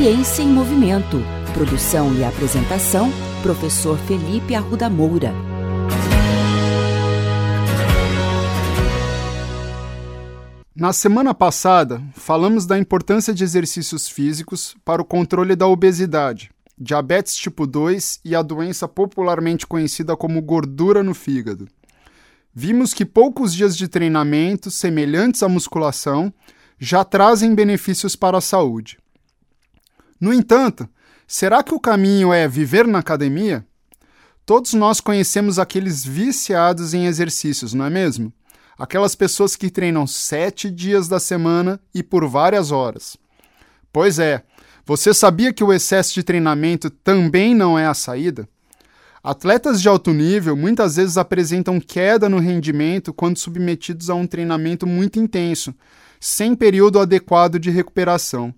Ciência em Movimento. Produção e apresentação, professor Felipe Arruda Moura. Na semana passada, falamos da importância de exercícios físicos para o controle da obesidade, diabetes tipo 2 e a doença popularmente conhecida como gordura no fígado. Vimos que poucos dias de treinamento, semelhantes à musculação, já trazem benefícios para a saúde. No entanto, será que o caminho é viver na academia? Todos nós conhecemos aqueles viciados em exercícios, não é mesmo? Aquelas pessoas que treinam sete dias da semana e por várias horas. Pois é, você sabia que o excesso de treinamento também não é a saída? Atletas de alto nível muitas vezes apresentam queda no rendimento quando submetidos a um treinamento muito intenso, sem período adequado de recuperação.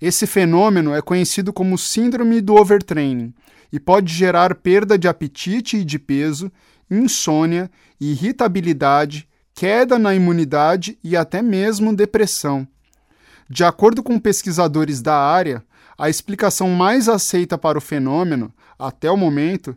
Esse fenômeno é conhecido como síndrome do overtraining e pode gerar perda de apetite e de peso, insônia, irritabilidade, queda na imunidade e até mesmo depressão. De acordo com pesquisadores da área, a explicação mais aceita para o fenômeno, até o momento,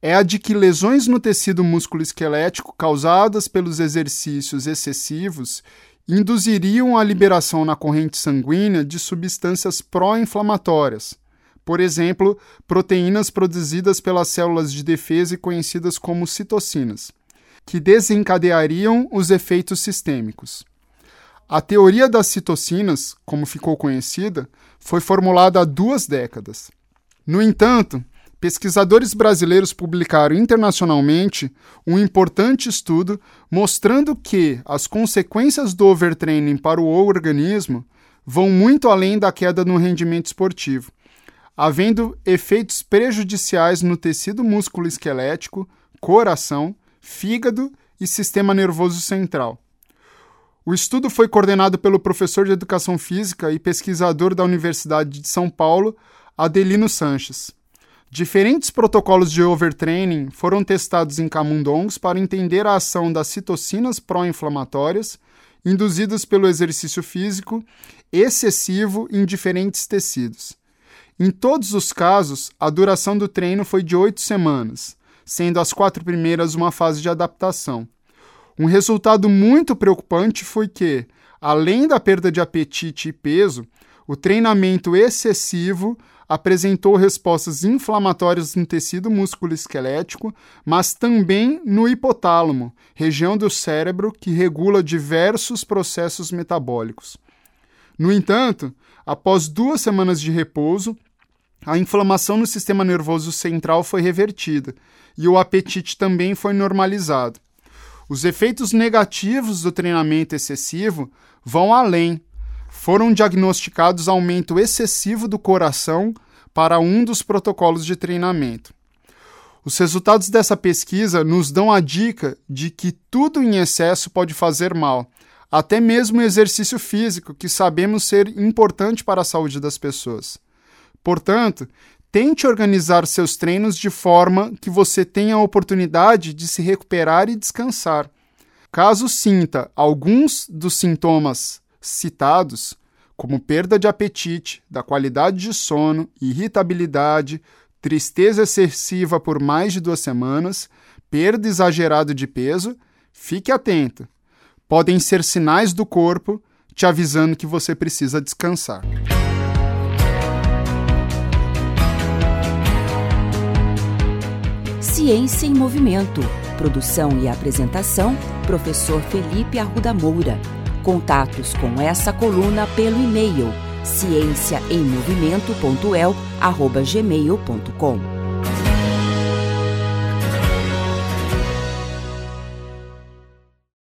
é a de que lesões no tecido músculo-esquelético causadas pelos exercícios excessivos induziriam a liberação na corrente sanguínea de substâncias pró-inflamatórias, por exemplo, proteínas produzidas pelas células de defesa e conhecidas como citocinas, que desencadeariam os efeitos sistêmicos. A teoria das citocinas, como ficou conhecida, foi formulada há duas décadas. No entanto, pesquisadores brasileiros publicaram internacionalmente um importante estudo mostrando que as consequências do overtraining para o organismo vão muito além da queda no rendimento esportivo, havendo efeitos prejudiciais no tecido músculo-esquelético, coração, fígado e sistema nervoso central. O estudo foi coordenado pelo professor de educação física e pesquisador da Universidade de São Paulo, Adelino Sanches. Diferentes protocolos de overtraining foram testados em camundongos para entender a ação das citocinas pró-inflamatórias induzidas pelo exercício físico excessivo em diferentes tecidos. Em todos os casos, a duração do treino foi de oito semanas, sendo as quatro primeiras uma fase de adaptação. Um resultado muito preocupante foi que, além da perda de apetite e peso, o treinamento excessivo apresentou respostas inflamatórias no tecido músculo-esquelético, mas também no hipotálamo, região do cérebro que regula diversos processos metabólicos. No entanto, após duas semanas de repouso, a inflamação no sistema nervoso central foi revertida e o apetite também foi normalizado. Os efeitos negativos do treinamento excessivo vão além foram diagnosticados aumento excessivo do coração para um dos protocolos de treinamento. Os resultados dessa pesquisa nos dão a dica de que tudo em excesso pode fazer mal, até mesmo o exercício físico, que sabemos ser importante para a saúde das pessoas. Portanto, tente organizar seus treinos de forma que você tenha a oportunidade de se recuperar e descansar. Caso sinta alguns dos sintomas citados, como perda de apetite, da qualidade de sono, irritabilidade, tristeza excessiva por mais de duas semanas, perda exagerada de peso, fique atento. Podem ser sinais do corpo te avisando que você precisa descansar. Ciência em Movimento. Produção e apresentação: Professor Felipe Arruda Moura. Contatos com essa coluna pelo e-mail ciênciaemmovimento.el@gmail.com.